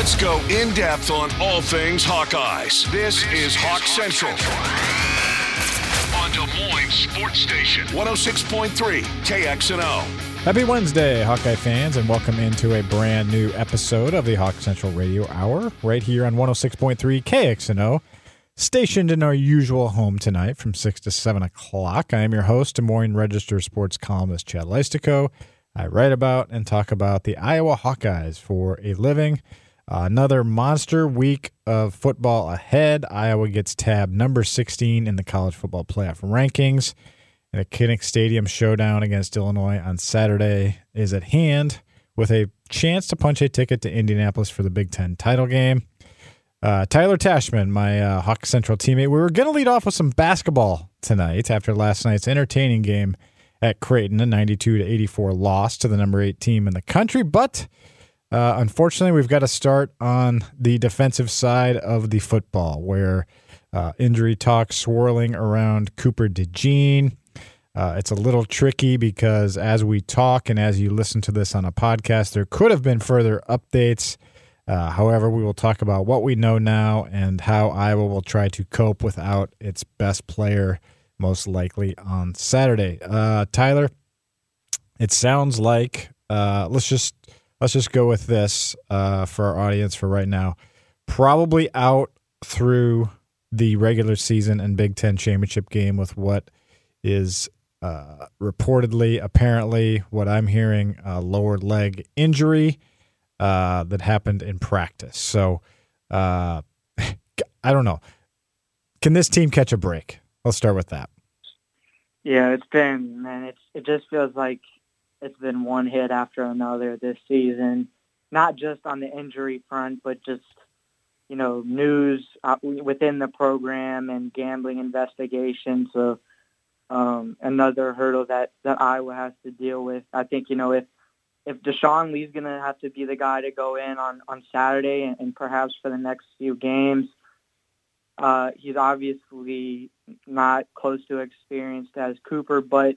Let's go in depth on all things Hawkeyes. This is Hawk Central. On Des Moines Sports Station, 106.3 KXNO. Happy Wednesday, Hawkeye fans, and welcome into a brand new episode of the Hawk Central Radio Hour right here on 106.3 KXNO, stationed in our usual home tonight from 6 to 7 o'clock. I am your host, Des Moines Register sports columnist Chad Leistikow. I write about and talk about the Iowa Hawkeyes for a living. Uh, another monster week of football ahead. Iowa gets tab number 16 in the college football playoff rankings. And a Kinnick Stadium showdown against Illinois on Saturday is at hand with a chance to punch a ticket to Indianapolis for the Big Ten title game. Uh, Tyler Tachman, my uh, Hawk Central teammate, we were going to lead off with some basketball tonight after last night's entertaining game at Creighton, a 92 to 84 loss to the number eight team in the country. But uh, unfortunately, we've got to start on the defensive side of the football, where uh, injury talk swirling around Cooper DeJean. Uh, it's a little tricky because as we talk and as you listen to this on a podcast, there could have been further updates. Uh, however, we will talk about what we know now and how Iowa will try to cope without its best player, most likely on Saturday. Uh, Tyler, it sounds like uh, let's just let's just go with this uh, for our audience for right now. Probably out through the regular season and Big Ten championship game with what is uh, reportedly, apparently, what I'm hearing, a lower leg injury uh, that happened in practice. So uh, I don't know. Can this team catch a break? Let's start with that. Yeah, it's been man. It's it just feels like it's been one hit after another this season. Not just on the injury front, but just you know news uh, within the program and gambling investigations. So um, another hurdle that that Iowa has to deal with. I think you know if if Deshaun Lee's going to have to be the guy to go in on on Saturday and, and perhaps for the next few games, uh, he's obviously not close to experienced as Cooper, but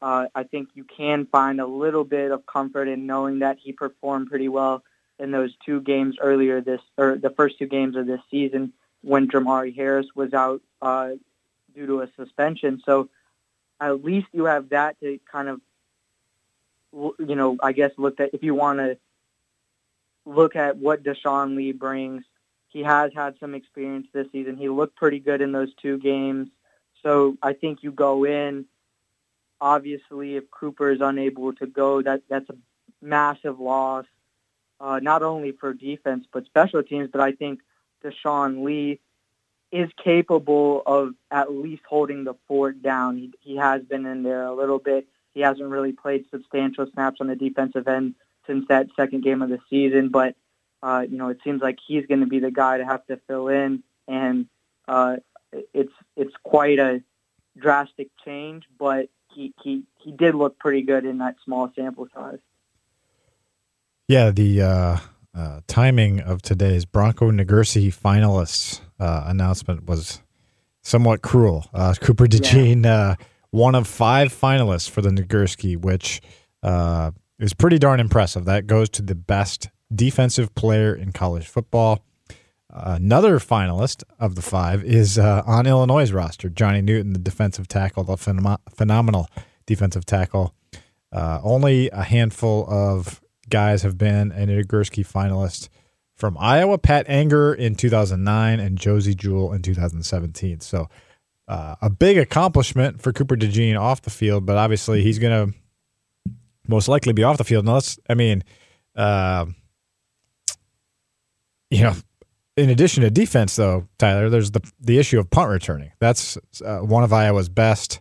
uh, I think you can find a little bit of comfort in knowing that he performed pretty well in those two games earlier this or the first two games of this season when Jermari Harris was out uh, due to a suspension. So at least you have that to kind of, you know, I guess look at if you want to look at what Deshaun Lee brings. He has had some experience this season. He looked pretty good in those two games. So I think you go in. Obviously, if Cooper is unable to go, that that's a massive loss, uh, not only for defense but special teams. But I think Deshaun Lee is capable of at least holding the fort down. He, he has been in there a little bit. He hasn't really played substantial snaps on the defensive end since that second game of the season, but uh, you know it seems like he's going to be the guy to have to fill in, and uh, it's it's quite a drastic change, but he, he he did look pretty good in that small sample size. Yeah, the uh, uh, timing of today's Bronco Nagurski finalists uh, announcement was somewhat cruel. Uh, Cooper DeJean, yeah. Uh, one of five finalists for the Nagurski, which uh, is pretty darn impressive. That goes to the best defensive player in college football. Another finalist of the five is uh, on Illinois' roster, Johnny Newton, the defensive tackle, the phenom- phenomenal defensive tackle. only a handful of guys have been a Nagurski finalist from Iowa, Pat Angerer in 2009 and Josey Jewell in 2017. So uh, a big accomplishment for Cooper DeJean off the field, but obviously he's going to most likely be off the field. Unless, I mean, uh, you know, in addition to defense, though, Tyler, there's the the issue of punt returning. That's uh, one of Iowa's best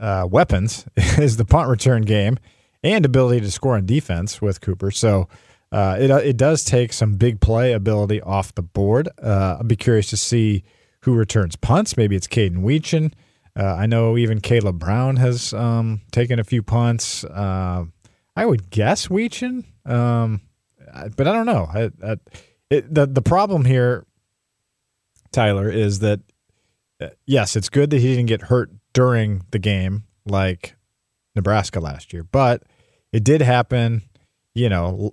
uh, weapons is the punt return game and ability to score on defense with Cooper. So uh, it it does take some big play ability off the board. Uh, I'd be curious to see who returns punts. Maybe it's Kaden Wetjen. Uh, I know even Caleb Brown has um, taken a few punts. Uh, I would guess Wetjen, um, but I don't know. I, I, it, the the problem here, Tyler, is that uh, yes, it's good that he didn't get hurt during the game like Nebraska last year, but it did happen. You know,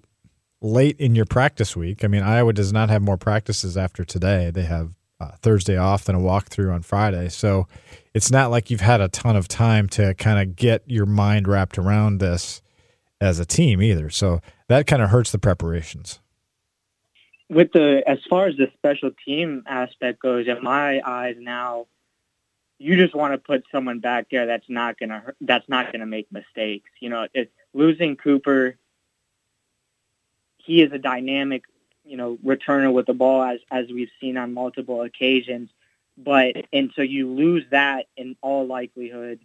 late in your practice week. I mean, Iowa does not have more practices after today. They have uh, Thursday off, then a walkthrough on Friday. So it's not like you've had a ton of time to kind of get your mind wrapped around this as a team either. So that kind of hurts the preparations. With the as far as the special team aspect goes, in my eyes now, you just want to put someone back there that's not gonna that's not gonna make mistakes. You know, it's losing Cooper. He is a dynamic, you know, returner with the ball as as we've seen on multiple occasions. But and so you lose that in all likelihood.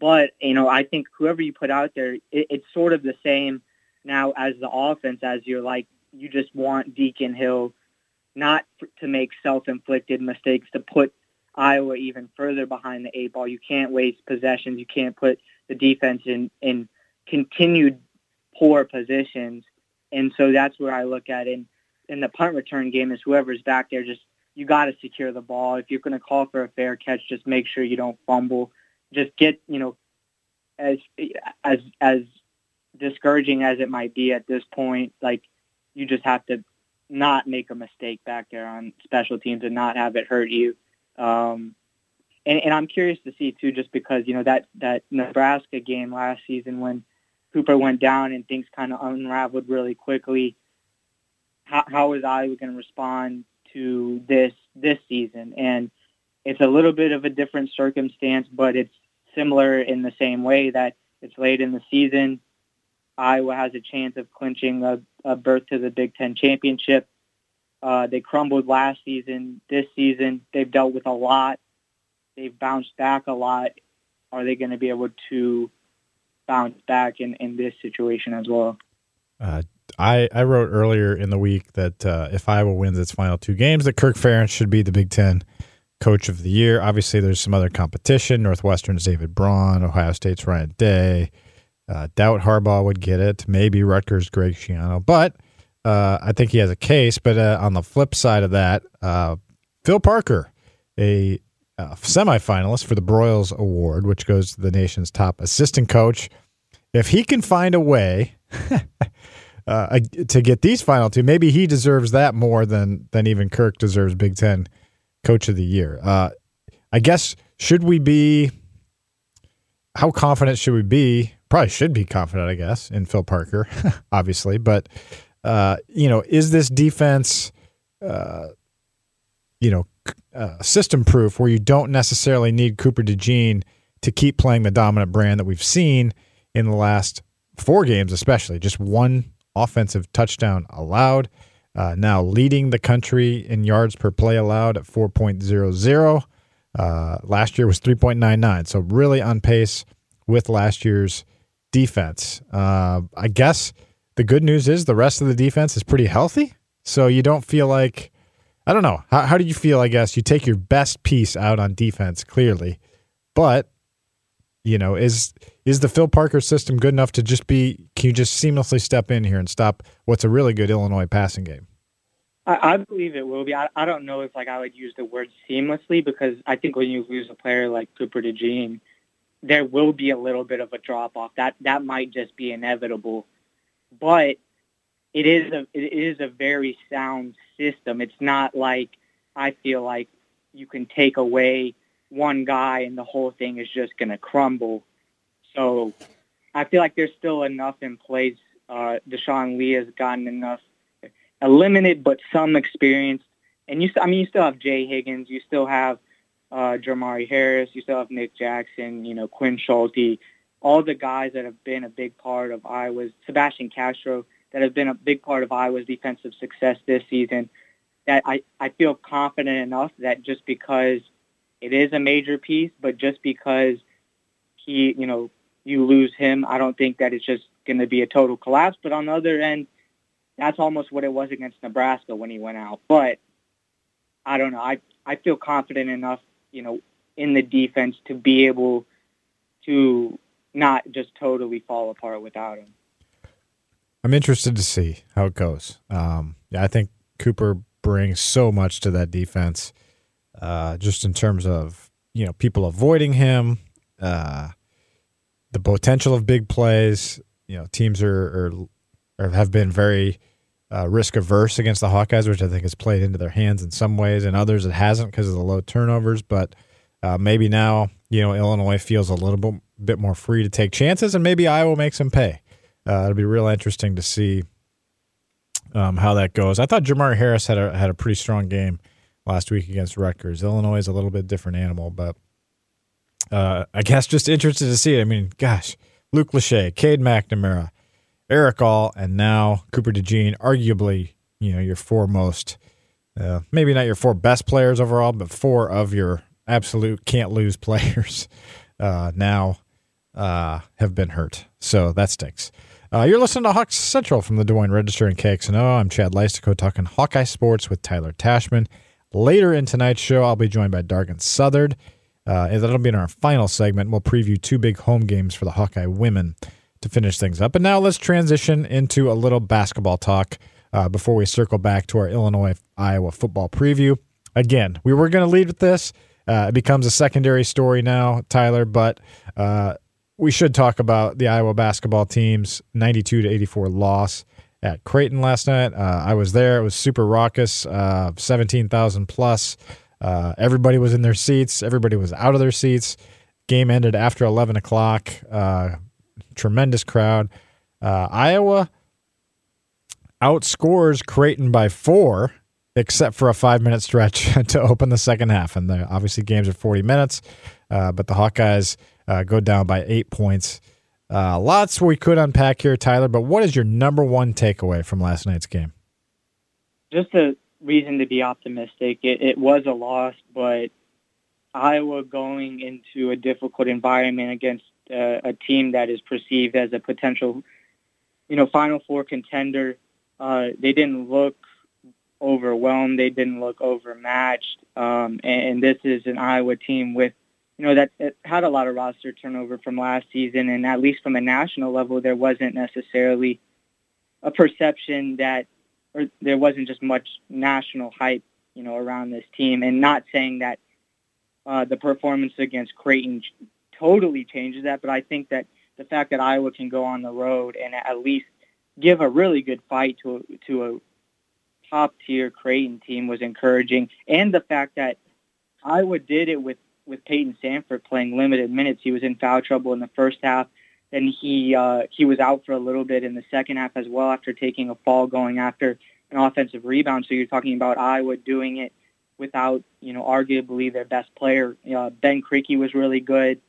But you know, I think whoever you put out there, it, it's sort of the same now as the offense. As you're like, you just want Deacon Hill not to make self-inflicted mistakes, to put Iowa even further behind the eight ball. You can't waste possessions. You can't put the defense in in continued poor positions. And so that's where I look at. In, in the punt return game is whoever's back there just you got to secure the ball. If you're going to call for a fair catch, just make sure you don't fumble. Just get, you know, as as as discouraging as it might be at this point, like you just have to not make a mistake back there on special teams and not have it hurt you. Um, and, and I'm curious to see too, just because you know that that Nebraska game last season when Cooper went down and things kind of unraveled really quickly. How, how is Iowa going to respond to this this season, and it's a little bit of a different circumstance, but it's similar in the same way that it's late in the season. Iowa has a chance of clinching a, a berth to the Big Ten championship. Uh, they crumbled last season. This season, they've dealt with a lot. They've bounced back a lot. Are they going to be able to bounce back in, in this situation as well? Uh, I, I wrote earlier in the week that uh, if Iowa wins its final two games, that Kirk Ferentz should be the Big Ten Coach of the Year. Obviously, there's some other competition. Northwestern's David Braun, Ohio State's Ryan Day. Uh, doubt Harbaugh would get it. Maybe Rutgers' Greg Schiano. But uh, I think he has a case. But uh, on the flip side of that, uh, Phil Parker, a uh, semifinalist for the Broyles Award, which goes to the nation's top assistant coach. If he can find a way uh, to get these final two. Maybe he deserves that more than than even Kirk deserves Big Ten Coach of the Year. I guess should we be? How confident should we be? Probably should be confident, I guess, in Phil Parker, obviously. But uh, you know, is this defense, uh, you know, uh, system proof where you don't necessarily need Cooper DeJean to keep playing the dominant brand that we've seen in the last four games, especially just one offensive touchdown allowed. Uh, now leading the country in yards per play allowed at 4.00. Uh, last year was 3.99. So really on pace with last year's defense. Uh, I guess the good news is the rest of the defense is pretty healthy. So you don't feel like, I don't know. How, how do you feel? I guess you take your best piece out on defense, clearly. But you know, is is the Phil Parker system good enough to just be? Can you just seamlessly step in here and stop what's a really good Illinois passing game? I, I believe it will be. I, I don't know if like I would use the word seamlessly because I think when you lose a player like Cooper DeJean, there will be a little bit of a drop off. That that might just be inevitable, but it is a it is a very sound system. It's not like I feel like you can take away one guy and the whole thing is just going to crumble. So I feel like there's still enough in place. Uh, Deshaun Lee has gotten enough, a limited but some experience. And you, I mean, you still have Jay Higgins, you still have uh, Jermari Harris, you still have Nick Jackson, you know, Quinn Schulte, all the guys that have been a big part of Iowa's, Sebastian Castro, that have been a big part of Iowa's defensive success this season. That I, I feel confident enough that just because – it is a major piece, but just because he, you know, you lose him, I don't think that it's just going to be a total collapse. But on the other end, that's almost what it was against Nebraska when he went out. But I don't know. I I feel confident enough, you know, in the defense to be able to not just totally fall apart without him. I'm interested to see how it goes. Um, yeah, I think Cooper brings so much to that defense uh, just in terms of you know people avoiding him, uh, the potential of big plays. You know, teams are, are, have been very uh, risk averse against the Hawkeyes, which I think has played into their hands in some ways, and others it hasn't because of the low turnovers. But uh, maybe now, you know, Illinois feels a little bit, bit more free to take chances, and maybe Iowa makes them pay. Uh, it'll be real interesting to see um, how that goes. I thought Jermari Harris had a had a pretty strong game last week against Rutgers. Illinois is a little bit different animal, but uh, I guess just interested to see it. I mean, gosh, Luke Lachey, Cade McNamara, Erick All, and now Cooper DeJean, arguably, you know, your four most, uh, maybe not your four best players overall, but four of your absolute can't lose players uh, now uh, have been hurt. So that stinks. Uh, you're listening to Hawks Central from the Des Moines Register and KXNO. I'm Chad Leistikow talking Hawkeye sports with Tyler Tachman. Later in tonight's show, I'll be joined by Dargan Southard. Uh, and that'll be in our final segment. We'll preview two big home games for the Hawkeye women to finish things up. And now let's transition into a little basketball talk uh, before we circle back to our Illinois Iowa football preview. Again, we were going to lead with this. Uh, it becomes a secondary story now, Tyler, but uh, we should talk about the Iowa basketball team's 92 to 84 loss at Creighton last night. Uh, I was there. It was super raucous, uh, 17,000 plus. Uh, everybody was in their seats. Everybody was out of their seats. Game ended after 11 o'clock. Tremendous crowd. Uh, Iowa outscores Creighton by four, except for a five minute stretch to open the second half. And the, obviously, games are 40 minutes, uh, but the Hawkeyes uh, go down by eight points. Uh, lots we could unpack here, Tyler, but what is your number one takeaway from last night's game? Just a reason to be optimistic. It, it was a loss, but Iowa going into a difficult environment against uh, a team that is perceived as a potential, you know, Final Four contender. Uh, they didn't look overwhelmed. They didn't look overmatched. Um, and, and, this is an Iowa team with, you know, that had a lot of roster turnover from last season. And at least from a national level, there wasn't necessarily a perception that or there wasn't just much national hype, you know, around this team. And not saying that uh, the performance against Creighton totally changes that, but I think that the fact that Iowa can go on the road and at least give a really good fight to a, to a top tier Creighton team was encouraging, and the fact that Iowa did it with with Payton Sandfort playing limited minutes. He was in foul trouble in the first half. Then he uh, he was out for a little bit in the second half as well after taking a fall going after an offensive rebound. So you're talking about Iowa doing it without you know arguably their best player. Uh, ben Krikke was really good.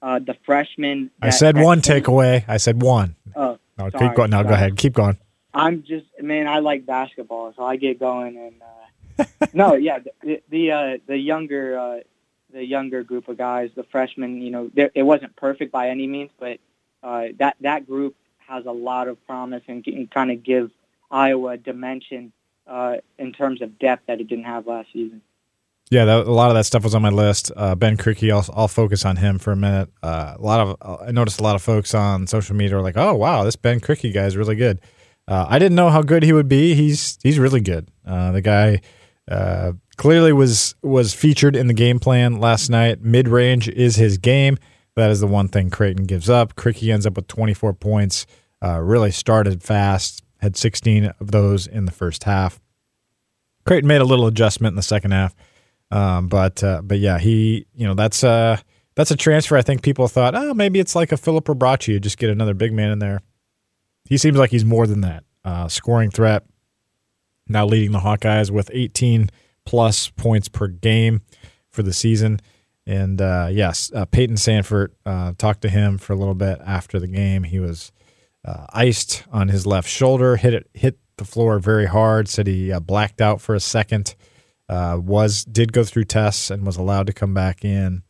Uh, the freshman. I said one takeaway. I said one. Oh, no, sorry, keep going. Now go ahead. Keep going. I'm just man. I like basketball, so I get going. And uh, no, yeah, the the, uh, the younger uh, the younger group of guys, the freshmen. You know, it wasn't perfect by any means, but uh, that that group has a lot of promise and can kind of give Iowa dimension uh, in terms of depth that it didn't have last season. Yeah, that, a lot of that stuff was on my list. Uh, ben Krikke, I'll, I'll, focus on him for a minute. Uh, a lot of uh, I noticed a lot of folks on social media are like, "Oh, wow, this Ben Krikke guy is really good." Uh, I didn't know how good he would be. He's he's really good. Uh, the guy clearly was was featured in the game plan last night. Mid range is his game. That is the one thing Creighton gives up. Krikke ends up with 24 points. Uh, really started fast, had 16 of those in the first half. Creighton made a little adjustment in the second half, um, but uh, but yeah, he you know that's uh that's a transfer. I think people thought, oh, maybe it's like a Filip Rebraca, you just get another big man in there. He seems like he's more than that. Uh, scoring threat, now leading the Hawkeyes with 18 plus points per game for the season. And uh, yes, uh, Payton Sandfort uh, talked to him for a little bit after the game. He was uh, iced on his left shoulder, hit it, hit the floor very hard. Said he uh, blacked out for a second. Uh, was did go through tests and was allowed to come back in.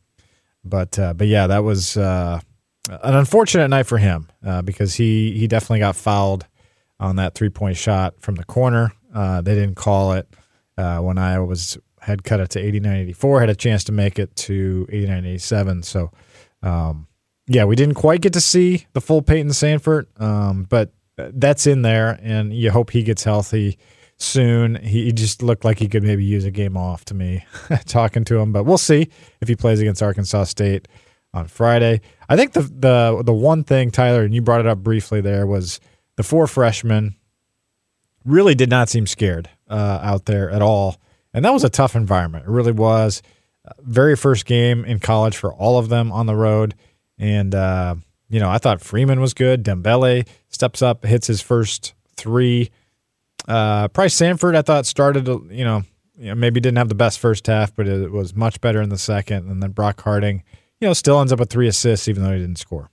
But but yeah, that was an unfortunate night for him because he he definitely got fouled on that three point shot from the corner. they didn't call it when I was had cut it to 89 84, had a chance to make it to 89 87. So, um, yeah, we didn't quite get to see the full Payton Sandfort, um, but that's in there, and you hope he gets healthy soon. He just looked like he could maybe use a game off to me talking to him, but we'll see if he plays against Arkansas State on Friday. I think the the the one thing Tyler and you brought it up briefly there was the four freshmen really did not seem scared uh, out there at all. And that was a tough environment. It really was. Uh, very first game in college for all of them on the road. And, uh, you know, I thought Freeman was good. Dembele steps up, hits his first three. Uh, Pryce Sandfort, I thought started, you know, you know, maybe didn't have the best first half, but it was much better in the second. And then Brock Harding, you know, still ends up with three assists, even though he didn't score.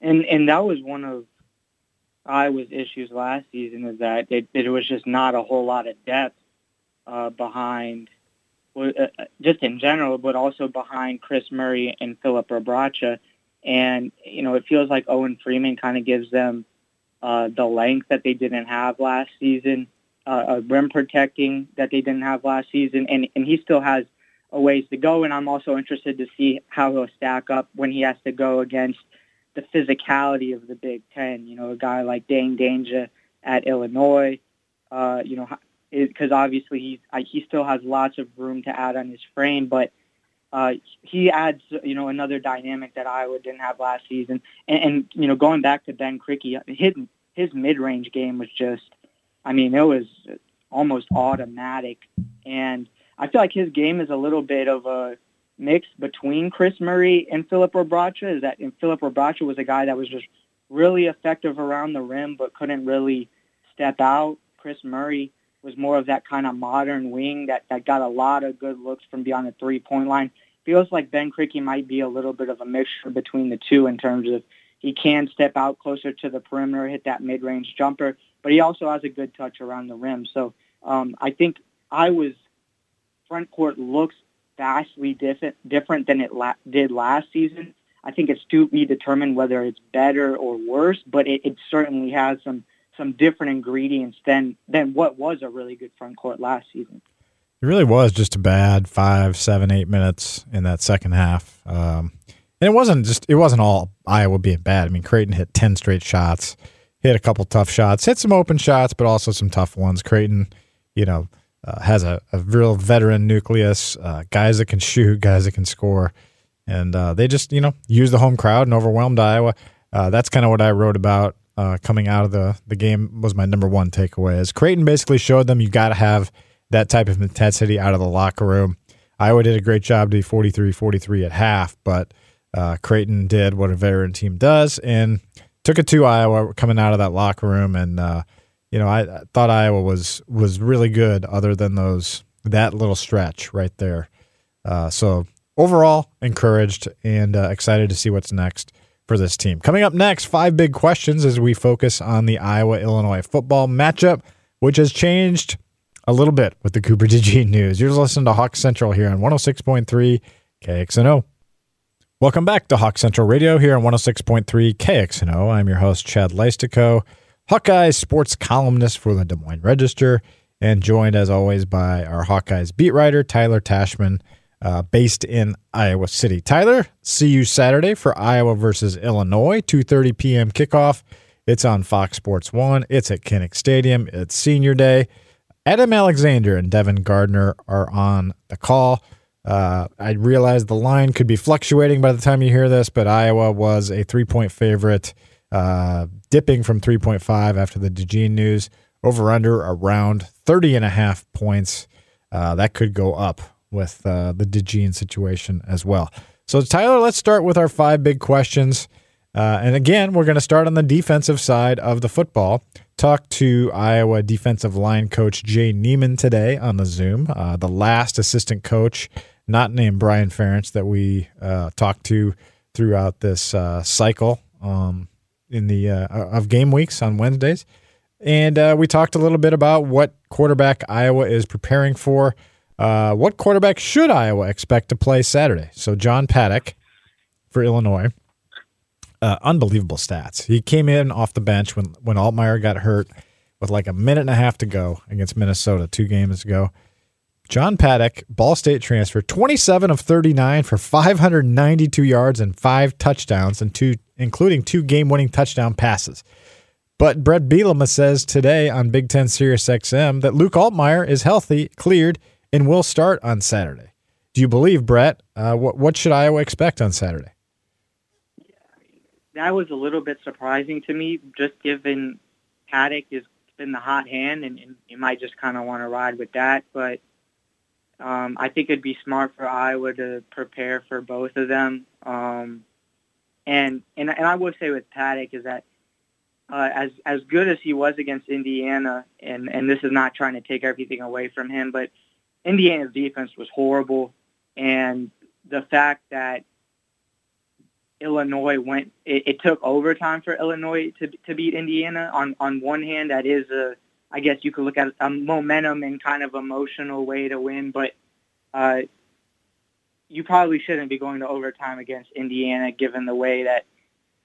And and that was one of Iowa's issues last season is that it, it was just not a whole lot of depth uh, behind, uh, just in general, but also behind Kris Murray and Filip Rebraca. And, you know, it feels like Owen Freeman kind of gives them uh, the length that they didn't have last season, uh, rim protecting that they didn't have last season. And, and he still has a ways to go. And I'm also interested to see how he'll stack up when he has to go against the physicality of the Big Ten. You know, a guy like Dain Dainja at Illinois. Uh, you know, because obviously he's he still has lots of room to add on his frame, but uh, he adds you know another dynamic that Iowa didn't have last season. And, and you know, going back to Ben Krikke, his his mid range game was just, I mean, it was almost automatic, and I feel like his game is a little bit of a mix between Kris Murray and Filip Rebraca is that and Filip Rebraca was a guy that was just really effective around the rim but couldn't really step out. Kris Murray was more of that kind of modern wing that, that got a lot of good looks from beyond the three-point line. Feels like Ben Krikke might be a little bit of a mixture between the two in terms of he can step out closer to the perimeter, hit that mid-range jumper, but he also has a good touch around the rim. So um, I think I was front court looks vastly different different than it la- did last season. I think it's to be determined whether it's better or worse, but it, it certainly has some some different ingredients than than what was a really good front court last season. It really was just a bad five, seven, eight minutes in that second half. Um, and it wasn't just it wasn't all Iowa being bad. I mean, Creighton hit ten straight shots, hit a couple tough shots, hit some open shots, but also some tough ones. Creighton, you know, uh, has a, a real veteran nucleus, uh, guys that can shoot, guys that can score, and uh, they just you know used the home crowd and overwhelmed Iowa. Uh, that's kind of what I wrote about uh, coming out of the the game. Was my number one takeaway is Creighton basically showed them you got to have that type of intensity out of the locker room. Iowa did a great job to be 43-43 at half, but uh, Creighton did what a veteran team does and took it to Iowa coming out of that locker room and you know, I, I, thought Iowa was was really good, other than those that little stretch right there. Uh, so overall, encouraged and uh, excited to see what's next for this team. Coming up next, five big questions as we focus on the Iowa Illinois football matchup, which has changed a little bit with the Cooper DeJean news. You're listening to Hawk Central here on 106.3 KXNO. Welcome back to Hawk Central Radio here on 106.3 KXNO. I'm your host, Chad Leistikow, Hawkeyes sports columnist for the Des Moines Register, and joined as always by our Hawkeyes beat writer, Tyler Tachman, uh, based in Iowa City. Tyler, see you Saturday for Iowa versus Illinois, 2.30 p.m. kickoff. It's on Fox Sports 1. It's at Kinnick Stadium. It's senior day. Adam Alexander and Devin Gardner are on the call. Uh, I realize the line could be fluctuating by the time you hear this, but Iowa was a three point favorite uh, dipping from 3.5 after the DeJean news. Over under around 30 and a half points. Uh, that could go up with uh, the DeJean situation as well. So, Tyler, let's start with our five big questions. Uh, and again, we're going to start on the defensive side of the football. Talk to Iowa defensive line coach Jay Niemann today on the Zoom, uh, the last assistant coach, not named Brian Ferentz, that we uh, talked to throughout this uh, cycle. Um, in the uh, of game weeks on Wednesdays, and uh, we talked a little bit about what quarterback Iowa is preparing for. Uh, what quarterback should Iowa expect to play Saturday? So John Paddock for Illinois, uh, unbelievable stats. He came in off the bench when when Altmyer got hurt with like a minute and a half to go against Minnesota two games ago. John Paddock, Ball State transfer, 27 of 39 for 592 yards and five touchdowns, and two, including two game-winning touchdown passes. But Brett Bielema says today on Big Ten Sirius XM that Luke Altmyer is healthy, cleared, and will start on Saturday. Do you believe Brett? Uh, what what should Iowa expect on Saturday? That was a little bit surprising to me, just given Paddock has been the hot hand, and, and you might just kind of want to ride with that. But um, I think it'd be smart for Iowa to prepare for both of them. Um, and and and I would say with Paddock is that uh, as as good as he was against Indiana, and and this is not trying to take everything away from him, but Indiana's defense was horrible, and the fact that Illinois went, it, it took overtime for Illinois to to beat Indiana. On on one hand, that is a, I guess you could look at a momentum and kind of emotional way to win, but uh, you probably shouldn't be going to overtime against Indiana, given the way that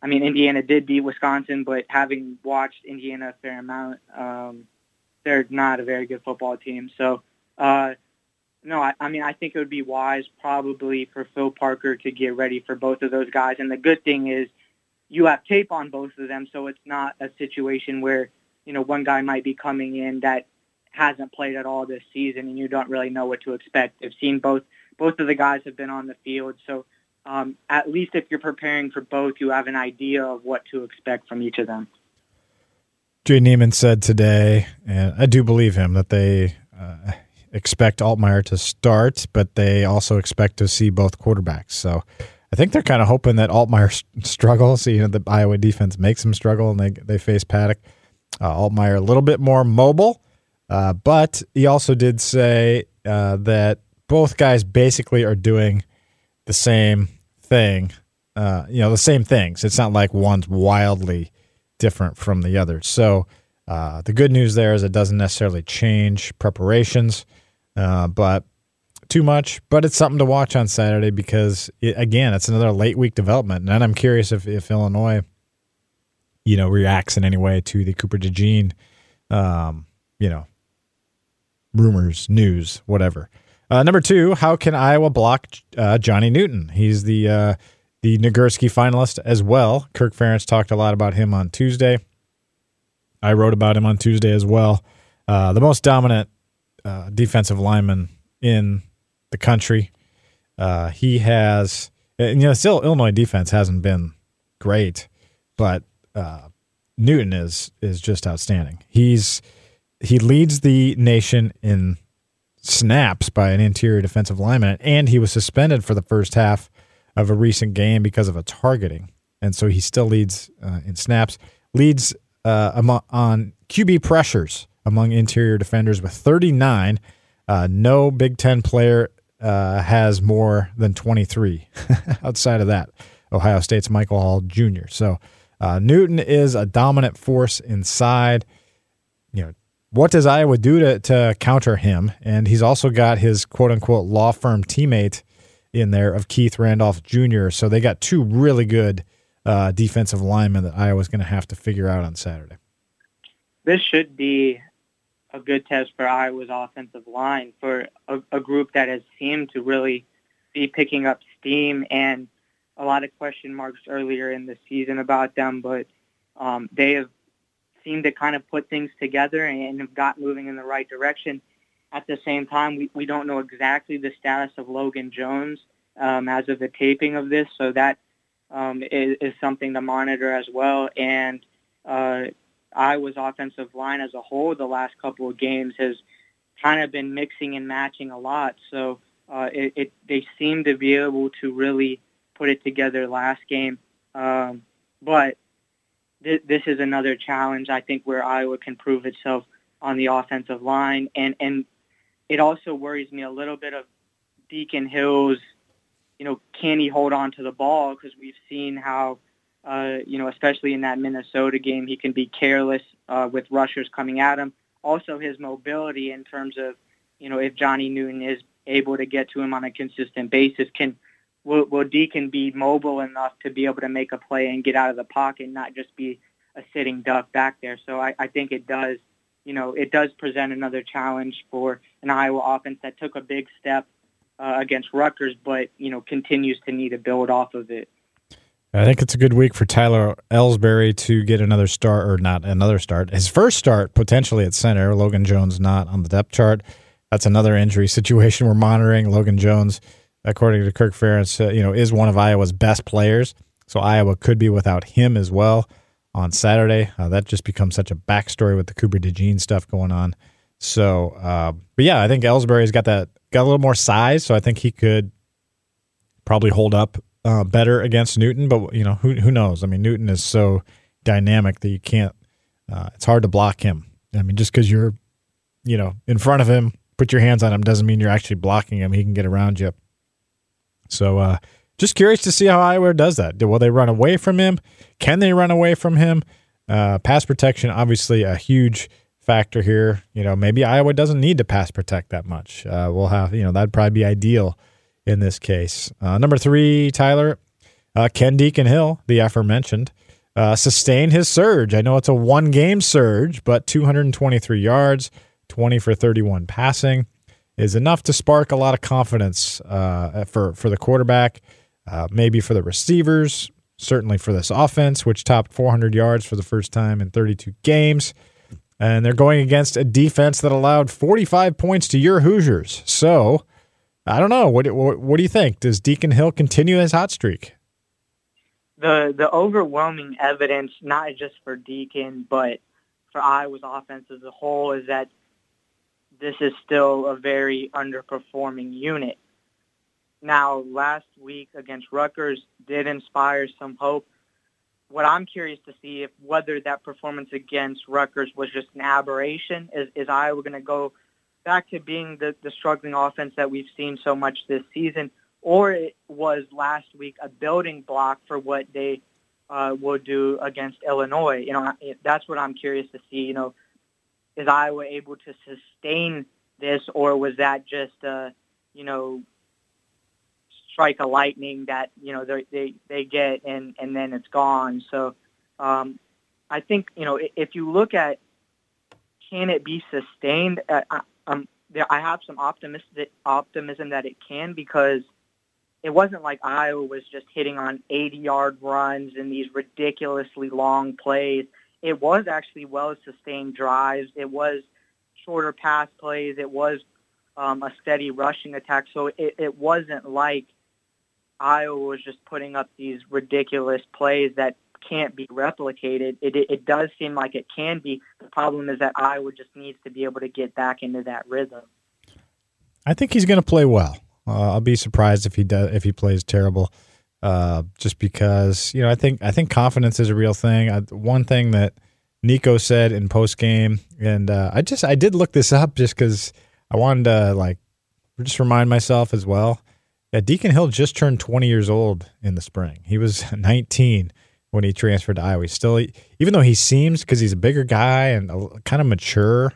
I mean, Indiana did beat Wisconsin, but having watched Indiana a fair amount, um, they're not a very good football team. So, uh, no, I, I mean, I think it would be wise probably for Phil Parker to get ready for both of those guys. And the good thing is you have tape on both of them, so it's not a situation where, you know, one guy might be coming in that hasn't played at all this season and you don't really know what to expect. I've seen both both of the guys have been on the field, so um, at least if you're preparing for both, you have an idea of what to expect from each of them. Jay Niemann said today, and I do believe him, that they uh, expect Altmyer to start, but they also expect to see both quarterbacks. So I think they're kind of hoping that Altmyer struggles. You know, the Iowa defense makes him struggle, and they they face Paddock. Uh, Altmyer a little bit more mobile, uh, but he also did say uh, that both guys basically are doing the same thing, uh, you know, the same things. It's not like one's wildly different from the other. So uh, the good news there is it doesn't necessarily change preparations, uh, but too much. But it's something to watch on Saturday because it, again, it's another late week development, and I'm curious if, if Illinois, you know, reacts in any way to the Cooper DeJean, um, you know, rumors, news, whatever. Uh, number two, how can Iowa block uh, Johnny Newton? He's the uh, the Nagurski finalist as well. Kirk Ferentz talked a lot about him on Tuesday. I wrote about him on Tuesday as well. Uh, the most dominant uh, defensive lineman in the country. Uh, he has, and, you know, still Illinois defense hasn't been great, but Newton is is just outstanding. He's he leads the nation in snaps by an interior defensive lineman, and he was suspended for the first half of a recent game because of a targeting. And so he still leads uh, in snaps, leads uh, among, on QB pressures among interior defenders with 39. Uh, no Big Ten player uh, has more than 23 outside of that. Ohio State's Michael Hall Jr. So uh, Newton is a dominant force inside. You know, what does Iowa do to, to counter him? And he's also got his quote unquote law firm teammate in there of Keith Randolph Jr. So they got two really good uh, defensive linemen that Iowa's going to have to figure out on Saturday. This should be a good test for Iowa's offensive line for a, a group that has seemed to really be picking up steam and a lot of question marks earlier in the season about them, but um, they have seemed to kind of put things together and have got moving in the right direction. At the same time, we, we don't know exactly the status of Logan Jones um, as of the taping of this, so that um, is, is something to monitor as well. And uh, Iowa's offensive line as a whole the last couple of games has kind of been mixing and matching a lot. So uh, it, it, they seem to be able to really put it together last game. Um, but th- this is another challenge I think where Iowa can prove itself on the offensive line, and and it also worries me a little bit of Deacon Hill's, you know, can he hold on to the ball? Because we've seen how, uh, you know, especially in that Minnesota game, he can be careless uh, with rushers coming at him. Also, his mobility in terms of, you know, if Johnny Newton is able to get to him on a consistent basis, can will, will Deacon be mobile enough to be able to make a play and get out of the pocket, not just be a sitting duck back there? So I, I think it does, you know, it does present another challenge for an Iowa offense that took a big step uh, against Rutgers, but you know continues to need to build off of it. I think it's a good week for Tyler Elsbury to get another start, or not another start. His first start potentially at center. Logan Jones not on the depth chart. That's another injury situation we're monitoring. Logan Jones according to Kirk Ferentz, uh, you know, is one of Iowa's best players. So Iowa could be without him as well. on Saturday. Uh, that just becomes such a backstory with the Cooper DeJean stuff going on. So, uh, but yeah, I think Elsbury's got that got a little more size, so I think he could probably hold up uh, better against Newton. But you know, who who knows? I mean, Newton is so dynamic that you can't. Uh, it's hard to block him. I mean, just because you're, you know, in front of him, put your hands on him doesn't mean you're actually blocking him. He can get around you. So, uh, just curious to see how Iowa does that. Will they run away from him? Can they run away from him? Uh, pass protection, obviously, a huge factor here. You know, maybe Iowa doesn't need to pass protect that much. Uh, we'll have, you know, that'd probably be ideal in this case. Uh, number three, Tyler, uh, Ken Deacon Hill, the aforementioned, uh, sustain his surge. I know it's a one game surge, but 223 yards, 20 for 31 passing is enough to spark a lot of confidence uh, for, for the quarterback, uh, maybe for the receivers, certainly for this offense, which topped 400 yards for the first time in 32 games. And they're going against a defense that allowed 45 points to your Hoosiers. So, I don't know. What, what, what do you think? Does Deacon Hill continue his hot streak? The the overwhelming evidence, not just for Deacon, but for Iowa's offense as a whole, is that this is still a very underperforming unit. Now, last week against Rutgers did inspire some hope. What I'm curious to see if whether that performance against Rutgers was just an aberration. Is, is Iowa going to go back to being the, the struggling offense that we've seen so much this season, or it was last week a building block for what they uh, will do against Illinois. You know, that's what I'm curious to see. You know, is Iowa able to sustain this, or was that just a, you know, strike a lightning that you know they they they get and and then it's gone. So um, I think you know if you look at can it be sustained? Uh, um, there, I have some optimistic optimism that it can because it wasn't like Iowa was just hitting on 80-yard runs and these ridiculously long plays. It was actually well-sustained drives. It was shorter pass plays. It was um, a steady rushing attack. So it, it wasn't like Iowa was just putting up these ridiculous plays that can't be replicated. It, it, it does seem like it can be. The problem is that Iowa just needs to be able to get back into that rhythm. I think he's going to play well. Uh, I'll be surprised if he does if he plays terrible. Uh, just because you know, I think I think confidence is a real thing. I, one thing that Nico said in post game, and uh, I just I did look this up just because I wanted to like just remind myself as well. Yeah, Deacon Hill just turned 20 years old in the spring. He was 19 when he transferred to Iowa. He's still, even though he seems because he's a bigger guy and a, kind of mature,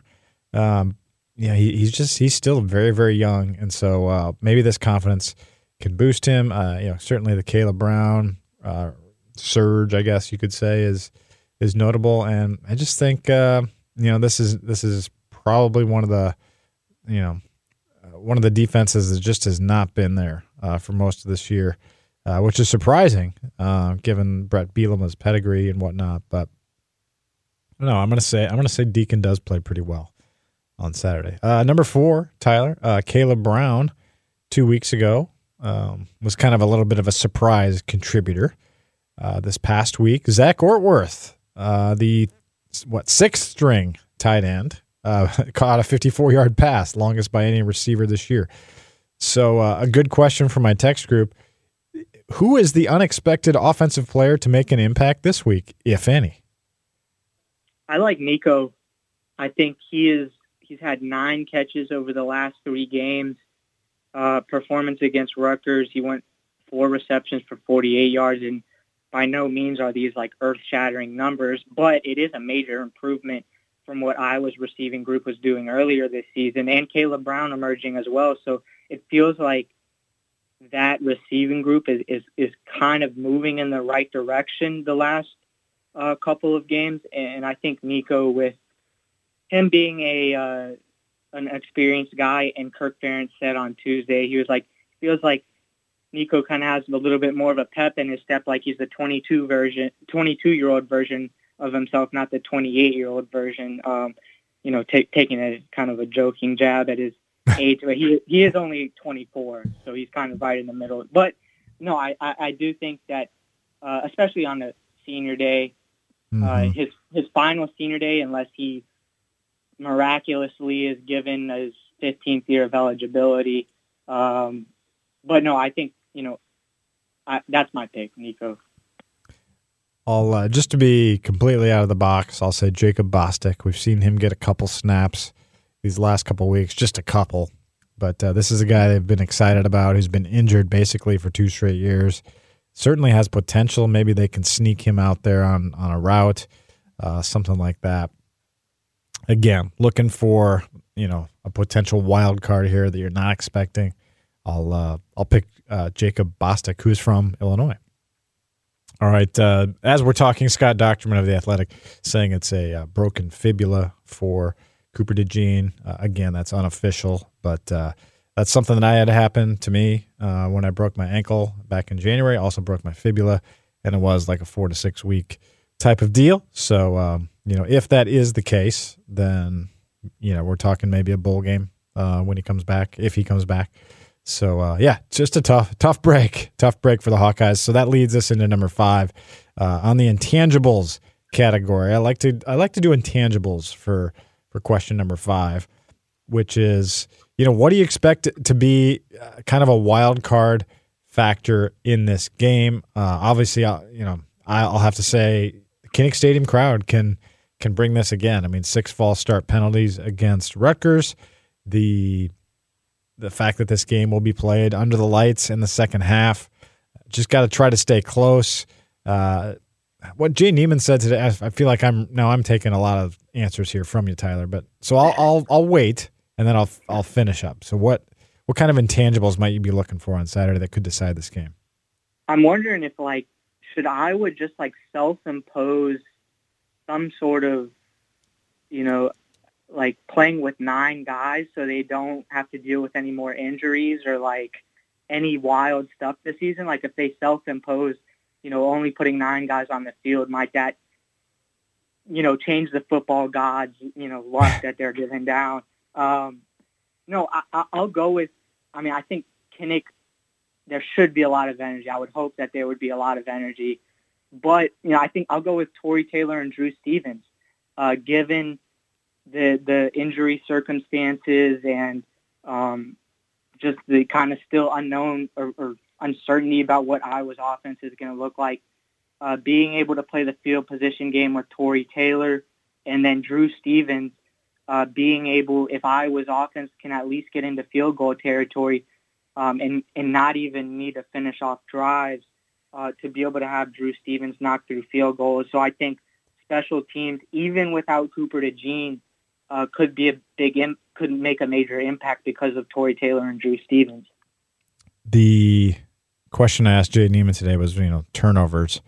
um, yeah, he, he's just he's still very very young, and so uh, maybe this confidence can boost him. Uh, you know, certainly the Caleb Brown uh, surge, I guess you could say, is is notable, and I just think uh, you know this is this is probably one of the you know uh, one of the defenses that just has not been there uh, for most of this year uh, which is surprising given Brett Bielema's pedigree and whatnot. But no, I'm gonna say I'm gonna say Deacon does play pretty well on Saturday. Number four, Tyler Caleb Brown, two weeks ago um, was kind of a little bit of a surprise contributor. Uh, this past week, Zach Ortwerth, uh, the what sixth string tight end, caught a 54 yard pass, longest by any receiver this year. So a good question for my text group who is the unexpected offensive player to make an impact this week, if any? I like Nico. I think he is he's had nine catches over the last three games. Uh, performance against Rutgers, he went four receptions for 48 yards, and by no means are these like earth-shattering numbers, but it is a major improvement from what Iowa's receiving group was doing earlier this season, and Caleb Brown emerging as well. So it feels like that receiving group is, is, is kind of moving in the right direction the last uh, couple of games. And I think Nico, with him being a uh, an experienced guy, and Kirk Ferentz said on Tuesday, he was like, feels like Nico kind of has a little bit more of a pep in his step, like he's the 22 version, 22 year old version of himself, not the 28 year old version. Um, you know, t- taking a kind of a joking jab at his age, but he he is only 24, so he's kind of right in the middle. But no, I I, I do think that, uh, especially on the senior day, uh, mm-hmm. his his final senior day unless he miraculously is given his 15th year of eligibility. Um, but no, I think you know I, that's my pick, Nico. I'll uh, just to be completely out of the box. I'll say Jacob Bostick. We've seen him get a couple snaps these last couple weeks, just a couple. But uh, this is a guy they've been excited about who's been injured basically for two straight years. Certainly has potential. Maybe they can sneak him out there on on a route, uh, something like that. Again, looking for you know a potential wild card here that you're not expecting. I'll uh, I'll pick uh, Jacob Bostick, who's from Illinois. All right. Uh, as we're talking, Scott Dochterman of the Athletic saying it's a uh, broken fibula for Cooper DeJean. Uh, again, that's unofficial, but uh, that's something that I had happen to me uh, when I broke my ankle back in January. Also broke my fibula, and it was like a four to six week type of deal. So, um, you know, if that is the case, then you know we're talking maybe a bowl game uh, when he comes back, if he comes back. So uh, yeah, just a tough, tough break, tough break for the Hawkeyes. So that leads us into number five uh, on the intangibles category. I like to I like to do intangibles for for question number five, which is you know what do you expect to be uh, kind of a wild card factor in this game? Uh, obviously, I'll, you know I'll have to say Kinnick Stadium crowd can can bring this again. I mean, six false start penalties against Rutgers. The the fact that this game will be played under the lights in the second half. Just got to try to stay close. Uh, what Jay Niemann said today, I feel like I'm now I'm taking a lot of answers here from you, Tyler. But so I'll I'll I'll wait and then I'll I'll finish up. So what what kind of intangibles might you be looking for on Saturday that could decide this game? I'm wondering if like should Iowa just like self impose some sort of you know like playing with nine guys so they don't have to deal with any more injuries or like any wild stuff this season. Like if they self-impose, you know, only putting nine guys on the field, might that, you know, change the football gods, you know, luck that they're giving down. Um, no, I, I'll go with. I mean, I think Kinnick. There should be a lot of energy. I would hope that there would be a lot of energy, but you know, I think I'll go with Tory Taylor and Drew Stevens, uh, given the the injury circumstances and um, just the kind of still unknown or, or, uncertainty about what Iowa's offense is going to look like. Uh, being able to play the field position game with Tory Taylor and then Drew Stevens, uh, being able, if Iowa's offense can at least get into field goal territory um, and, and not even need to finish off drives, uh, to be able to have Drew Stevens knock through field goals. So I think special teams, even without Cooper DeJean, uh, could be a big Im- could make a major impact because of Tory Taylor and Drew Stevens. The question I asked Jay Niemann today was, you know, turnovers.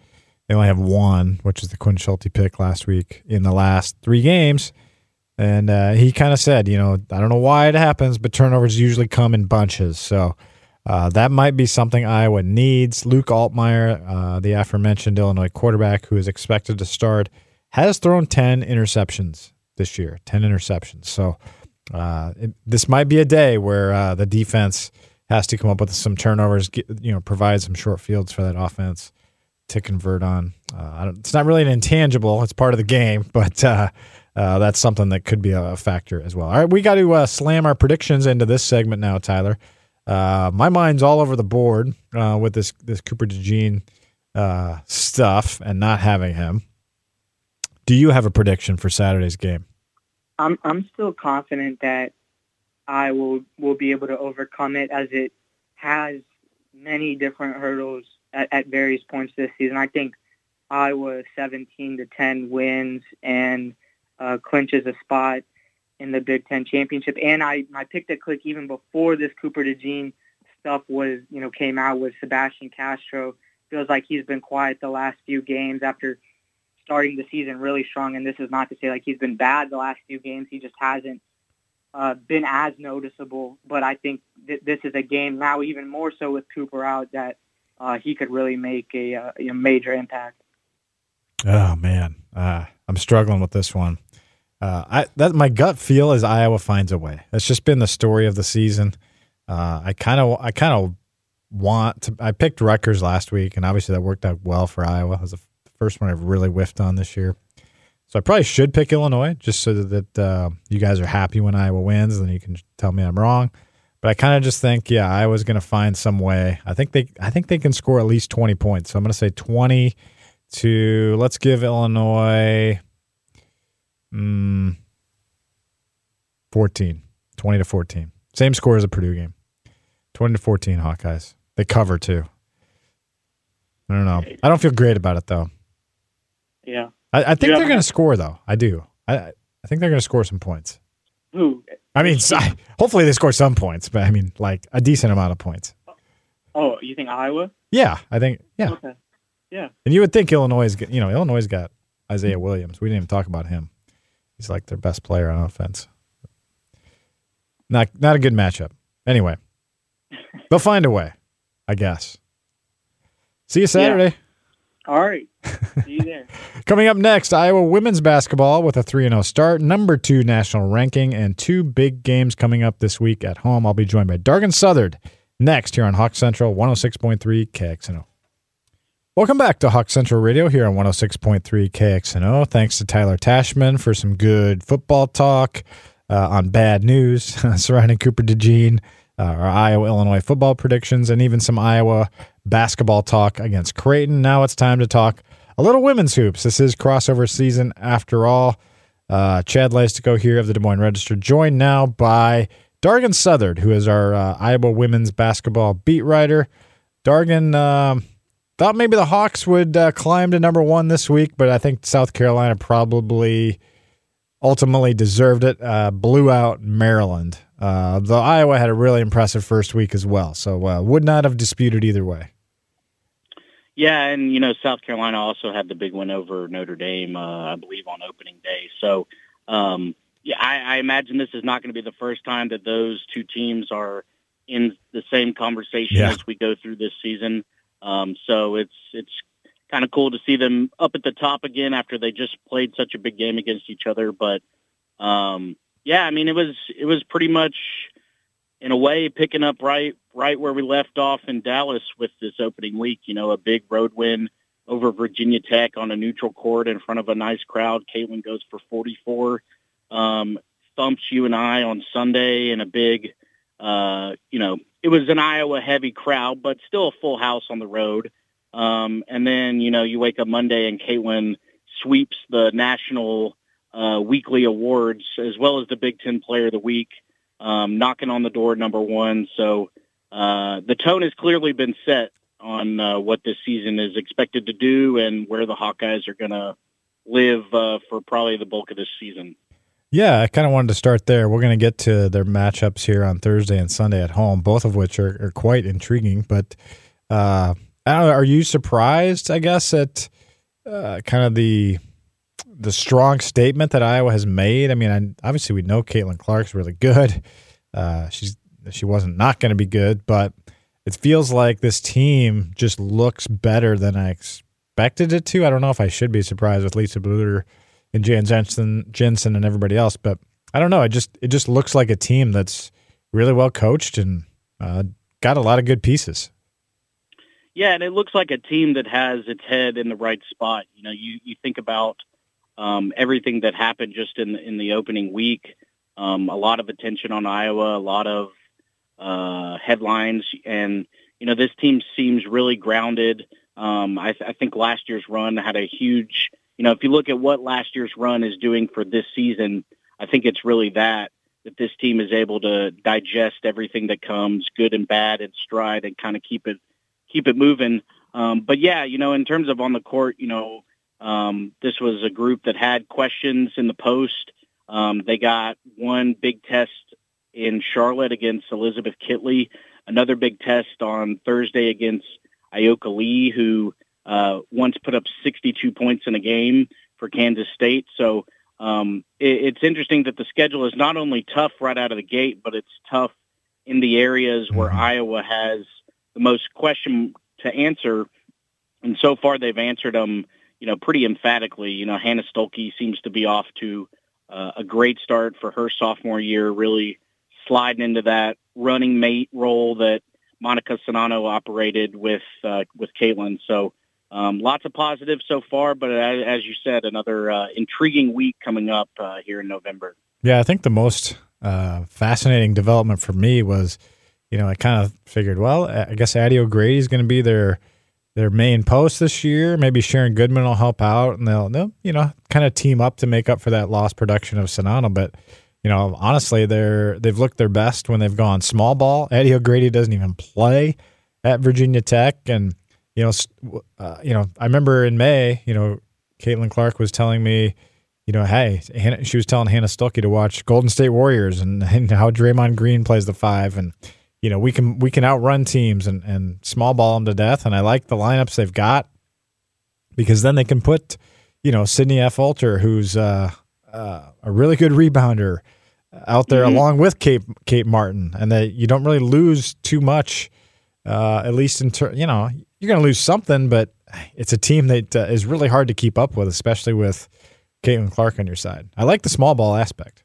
They only have one, which is the Quinn Schulte pick last week in the last three games. And uh, he kind of said, you know, I don't know why it happens, but turnovers usually come in bunches. So uh, that might be something Iowa needs. Luke Altmyer, uh, the aforementioned Illinois quarterback who is expected to start, has thrown 10 interceptions this year, 10 interceptions. So uh, it, this might be a day where uh, the defense has to come up with some turnovers, get, you know, provide some short fields for that offense to convert on. Uh, it's not really an intangible; it's part of the game, but uh, uh, that's something that could be a factor as well. All right, we got to uh, slam our predictions into this segment now, Tyler. my mind's all over the board with this this Cooper DeJean stuff and not having him. Do you have a prediction for Saturday's game? I'm I'm still confident that I will will be able to overcome it as it has many different hurdles at, at various points this season. I think Iowa 17 to 10 wins and uh, clinches a spot in the Big Ten championship. And I my pick to click even before this Cooper DeJean stuff was you know came out was Sebastian Castro. Feels like he's been quiet the last few games after starting the season really strong, and this is not to say like he's been bad the last few games. He just hasn't uh, been as noticeable. But I think th- this is a game now, even more so with Cooper out, that uh, he could really make a, uh, a, major impact. Oh man, uh, I'm struggling with this one. Uh, I that my gut feel is Iowa finds a way. That's just been the story of the season. Uh, I kind of I kind of want to. I picked Rutgers last week, and obviously that worked out well for Iowa. It was the first one I've really whiffed on this year. So I probably should pick Illinois just so that uh, you guys are happy when Iowa wins, and then you can tell me I'm wrong. But I kind of just think, yeah, Iowa's going to find some way. I think they, I think they can score at least 20 points. So I'm going to say 20 to. Let's give Illinois, mm, 14, 20 to 14. Same score as a Purdue game. 20 to 14 Hawkeyes. They cover too. I don't know. I don't feel great about it though. Yeah. I, I think they're going to score though. I do. I I think they're going to score some points. Who? I mean, hopefully they score some points, but I mean, like a decent amount of points. Oh, you think Iowa? Yeah, I think. Yeah. Okay. Yeah. And you would think Illinois is, you know, Illinois got Isaiah Williams. We didn't even talk about him. He's like their best player on offense. Not not a good matchup. Anyway, they'll find a way, I guess. See you Saturday. Yeah. All right. See you there. Coming up next, Iowa women's basketball with a 3 0 start, number two national ranking, and two big games coming up this week at home. I'll be joined by Dargan Southard next here on Hawk Central 106.3 KXNO. Welcome back to Hawk Central Radio here on 106.3 KXNO. Thanks to Tyler Tachman for some good football talk uh, on bad news surrounding Cooper DeJean, uh, our Iowa Illinois football predictions, and even some Iowa basketball talk against Creighton. Now it's time to talk a little women's hoops. This is crossover season after all. Uh, Chad Leistikow here of the Des Moines Register, joined now by Dargan Southard, who is our uh, Iowa women's basketball beat writer. Dargan uh, thought maybe the Hawks would uh, climb to number one this week, but I think South Carolina probably ultimately deserved it. Uh, blew out Maryland. Uh, though Iowa had a really impressive first week as well, so would not have disputed either way. Yeah, and you know South Carolina also had the big win over Notre Dame, uh, I believe, on opening day. So, um, yeah, I, I imagine this is not going to be the first time that those two teams are in the same conversation yeah. as we go through this season. Um, so it's it's kind of cool to see them up at the top again after they just played such a big game against each other. But um, yeah, I mean it was it was pretty much in a way picking up right right where we left off in Dallas with this opening week. You know, a big road win over Virginia Tech on a neutral court in front of a nice crowd. Caitlin goes for 44, um, thumps UNI on Sunday in a big, uh, you know, it was an Iowa heavy crowd, but still a full house on the road. Um, and then, you know, you wake up Monday and Caitlin sweeps the national uh, weekly awards as well as the Big Ten Player of the Week um, knocking on the door number one. So uh, the tone has clearly been set on uh, what this season is expected to do and where the Hawkeyes are going to live uh, for probably the bulk of this season. Yeah, I kind of wanted to start there. We're going to get to their matchups here on Thursday and Sunday at home, both of which are, are quite intriguing. But uh, know, are you surprised? I guess at uh, kind of the the strong statement that Iowa has made. I mean, I, obviously we know Caitlin Clark's really good. Uh, she's she wasn't not going to be good, but it feels like this team just looks better than I expected it to. I don't know if I should be surprised with Lisa Bluder and Jan Jensen, Jensen and everybody else, but I don't know. It just it just looks like a team that's really well coached and uh, got a lot of good pieces. Yeah, and it looks like a team that has its head in the right spot. You know, you you think about um, everything that happened just in in the opening week. Um, a lot of attention on Iowa, a lot of uh, headlines, and you know this team seems really grounded. Um, I, I think last year's run had a huge. You know, if you look at what last year's run is doing for this season, I think it's really that that this team is able to digest everything that comes, good and bad, in stride, and kind of keep it keep it moving. Um, but yeah, you know, in terms of on the court, you know, um, this was a group that had questions in the post. Um, they got one big test in Charlotte against Elizabeth Kitley, another big test on Thursday against Ayoka Lee, who uh, once put up 62 points in a game for Kansas State. So um, it, it's interesting that the schedule is not only tough right out of the gate, but it's tough in the areas where mm-hmm. Iowa has the most question to answer. And so far, they've answered them you know, pretty emphatically. You know, Hannah Stuelke seems to be off to uh, a great start for her sophomore year, really sliding into that running mate role that Monika Czinano operated with uh, with Caitlin. So um, lots of positives so far, but as, you said, another uh, intriguing week coming up uh, here in November. Yeah, I think the most uh, fascinating development for me was, you know, I kind of figured, well, I guess Addy O'Grady is going to be their their main post this year. Maybe Sharon Goodman will help out, and they'll, they'll you know, kind of team up to make up for that lost production of Czinano. But you know, honestly, they're they've looked their best when they've gone small ball. Addy O'Grady doesn't even play at Virginia Tech, and you know, uh, you know, I remember in May, you know, Caitlin Clark was telling me, you know, hey, Hannah, she was telling Hannah Stuelke to watch Golden State Warriors and, and how Draymond Green plays the five, and you know, we can we can outrun teams and and small ball them to death. And I like the lineups they've got because then they can put, you know, Sydney Affolter, who's uh, uh, a really good rebounder, out there mm-hmm. along with Kate Kate Martin, and that you don't really lose too much. Uh, at least in ter- you know you're going to lose something, but it's a team that uh, is really hard to keep up with, especially with Caitlin Clark on your side. I like the small ball aspect.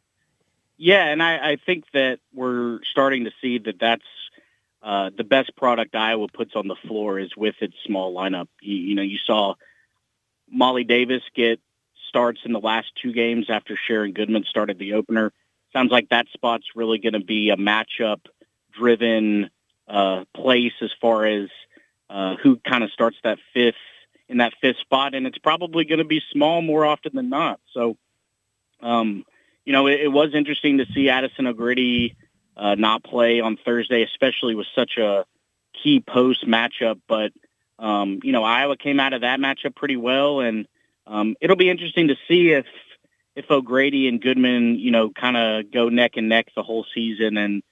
Yeah, and I, I think that we're starting to see that that's uh, the best product Iowa puts on the floor is with its small lineup. You, you know, you saw Molly Davis get starts in the last two games after Sharon Goodman started the opener. Sounds like that spot's really going to be a matchup driven uh, place as far as uh, who kind of starts that fifth in that fifth spot, and it's probably going to be small more often than not. So, um, you know, it, it, was interesting to see Addison O'Grady uh, not play on Thursday, especially with such a key post matchup. But um, you know, Iowa came out of that matchup pretty well, and um, it'll be interesting to see if if O'Grady and Goodman, you know, kind of go neck and neck the whole season, and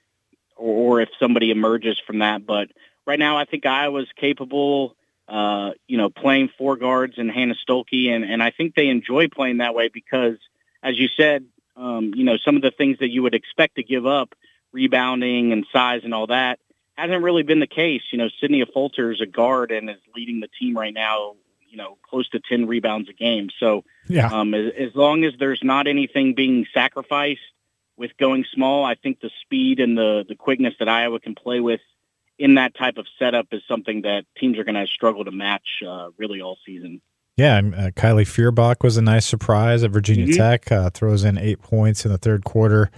or, or if somebody emerges from that. But right now, I think Iowa's capable, uh, you know, playing four guards and Hannah Stuelke, and, and I think they enjoy playing that way because, as you said, um, you know, some of the things that you would expect to give up, rebounding and size and all that, hasn't really been the case. You know, Sydney Affolter is a guard and is leading the team right now, you know, close to 10 rebounds a game. So yeah. um, as, as long as there's not anything being sacrificed with going small, I think the speed and the, the quickness that Iowa can play with in that type of setup is something that teams are going to struggle to match uh, really all season. Yeah, uh, Kylie Feuerbach was a nice surprise at Virginia mm-hmm. Tech. Uh, throws in eight points in the third quarter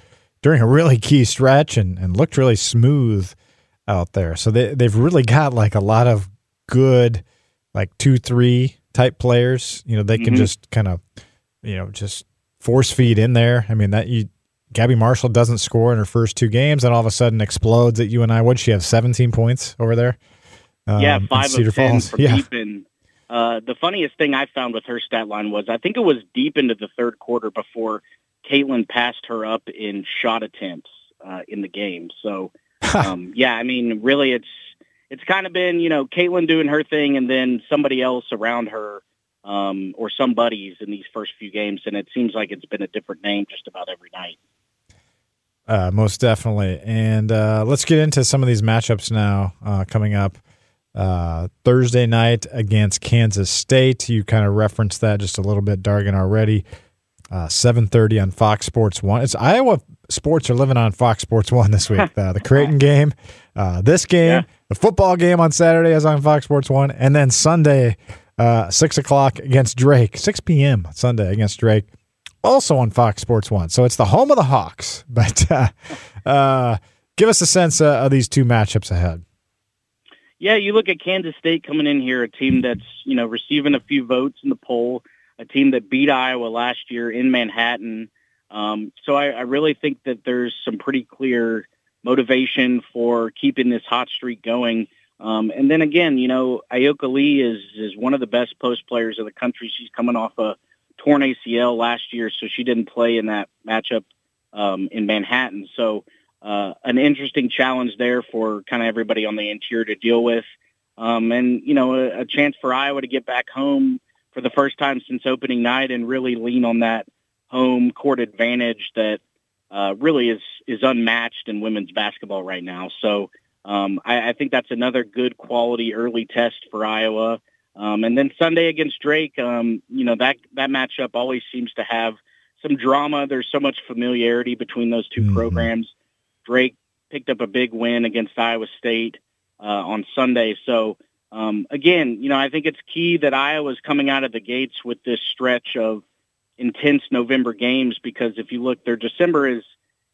during a really key stretch and, and looked really smooth out there. So they they've really got like a lot of good like two three type players. You know they can mm-hmm. just kind of you know just force feed in there. I mean that you Gabby Marshall doesn't score in her first two games, and all of a sudden explodes at UNI. Would she have 17 points over there? Um, yeah, five of ten Falls. for yeah. deep Uh, the funniest thing I found with her stat line was I think it was deep into the third quarter before Caitlin passed her up in shot attempts uh, in the game. So, um, yeah, I mean, really, it's it's kind of been you know Caitlin doing her thing, and then somebody else around her um, or some buddies in these first few games, and it seems like it's been a different name just about every night. Uh, most definitely. And uh, let's get into some of these matchups now uh, coming up. Uh, Thursday night against Kansas State. You kind of referenced that just a little bit, Dargan, already. Uh, 7.30 on Fox Sports 1. It's Iowa sports are living on Fox Sports 1 this week. Uh, the Creighton game, this game, yeah. the football game on Saturday is on Fox Sports 1. And then Sunday, 6 o'clock against Drake, 6 p.m. Sunday against Drake also on Fox Sports One. So it's the home of the Hawks. But uh, uh, give us a sense uh, of these two matchups ahead. Yeah, you look at Kansas State coming in here, a team that's you know receiving a few votes in the poll, a team that beat Iowa last year in Manhattan. Um, so I, I really think that there's some pretty clear motivation for keeping this hot streak going. Um, and then again, you know, Ayoka Lee is is one of the best post players of the country. She's coming off a torn ACL last year, so she didn't play in that matchup um, in Manhattan. So uh, an interesting challenge there for kind of everybody on the interior to deal with. Um, and, you know, a, a, chance for Iowa to get back home for the first time since opening night and really lean on that home court advantage that uh, really is, is unmatched in women's basketball right now. So um, I, I, think that's another good quality early test for Iowa. Um, and then Sunday against Drake, um, you know, that, that matchup always seems to have some drama. There's so much familiarity between those 2 mm-hmm. programs. Drake picked up a big win against Iowa State uh, on Sunday. So um, again, you know, I think it's key that Iowa's coming out of the gates with this stretch of intense November games because if you look, their December is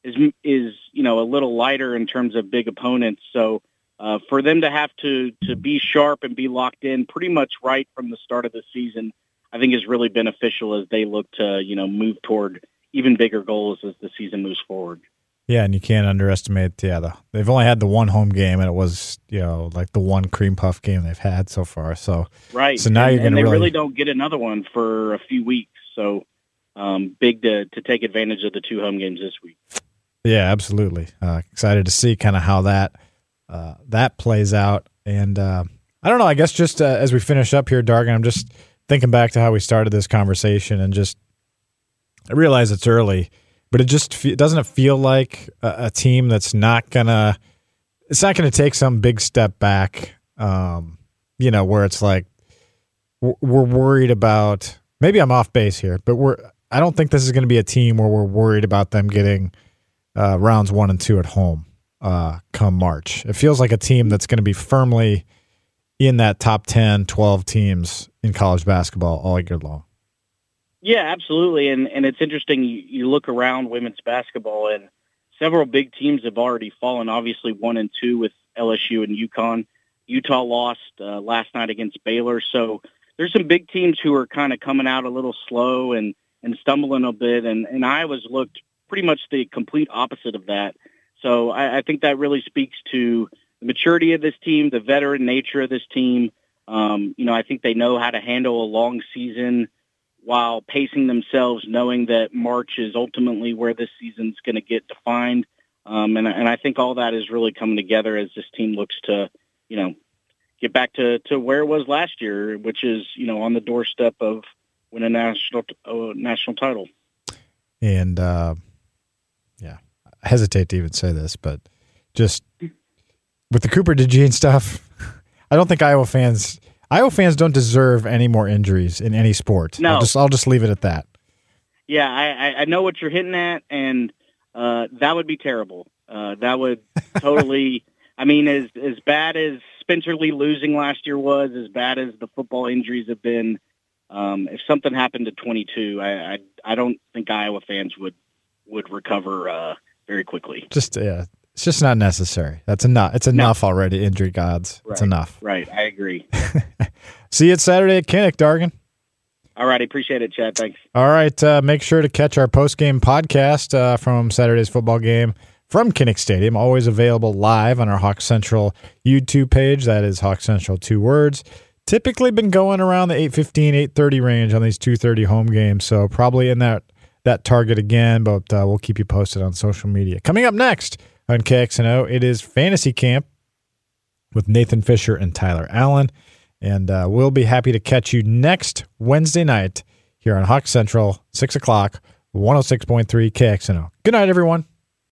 is is you know a little lighter in terms of big opponents. So uh, for them to have to to be sharp and be locked in pretty much right from the start of the season, I think is really beneficial as they look to you know move toward even bigger goals as the season moves forward. Yeah, and you can't underestimate. Yeah, the, they've only had the one home game, and it was you know like the one cream puff game they've had so far. So right. So now and, you're going to they really, really don't get another one for a few weeks. So um, big to to take advantage of the two home games this week. Yeah, absolutely. Uh, excited to see kind of how that uh, that plays out. And uh, I don't know. I guess just uh, as we finish up here, Dargan, I'm just thinking back to how we started this conversation, and just I realize it's early but it just it doesn't it feel like a, a, team that's not gonna it's not gonna take some big step back um, you know where it's like we're worried about maybe i'm off base here but we're i don't think this is going to be a team where we're worried about them getting uh, rounds one and two at home uh, come march it feels like a team that's going to be firmly in that top 10 12 teams in college basketball all year long yeah, absolutely. And and it's interesting. You, you look around women's basketball, and several big teams have already fallen. Obviously, one and two with LSU and UConn. Utah lost uh, last night against Baylor. So there's some big teams who are kind of coming out a little slow and and stumbling a bit. And and Iowa's looked pretty much the complete opposite of that. So I, I think that really speaks to the maturity of this team, the veteran nature of this team. Um, you know, I think they know how to handle a long season while pacing themselves, knowing that March is ultimately where this season's going to get defined. Um, and, and I think all that is really coming together as this team looks to, you know, get back to, to where it was last year, which is, you know, on the doorstep of winning a national uh, national title. And uh, yeah, I hesitate to even say this, but just with the Cooper DeJean stuff, I don't think Iowa fans Iowa fans don't deserve any more injuries in any sport. No, I'll just I'll just leave it at that. Yeah, I, I know what you're hitting at, and uh, that would be terrible. Uh, that would totally. I mean, as as bad as Spencer Lee losing last year was, as bad as the football injuries have been. Um, if something happened to 22, I, I I don't think Iowa fans would would recover uh, very quickly. Just yeah, it's just not necessary. That's enough. It's enough no. already. Injury gods. Right. It's enough. Right. I agree. See you at Saturday at Kinnick, Dargan. All right. Appreciate it, Chad. Thanks. All right. Uh, make sure to catch our post game podcast uh, from Saturday's football game from Kinnick Stadium. Always available live on our Hawk Central YouTube page. That is Hawk Central, two words. Typically been going around the 815, 830 range on these 230 home games. So probably in that, that target again, but uh, we'll keep you posted on social media. Coming up next on KXNO. It is Fantasy Camp with Nathan Fisher and Tyler Allen. And uh, we'll be happy to catch you next Wednesday night here on Hawk Central, 6 o'clock, 106.3 KXNO. Good night, everyone.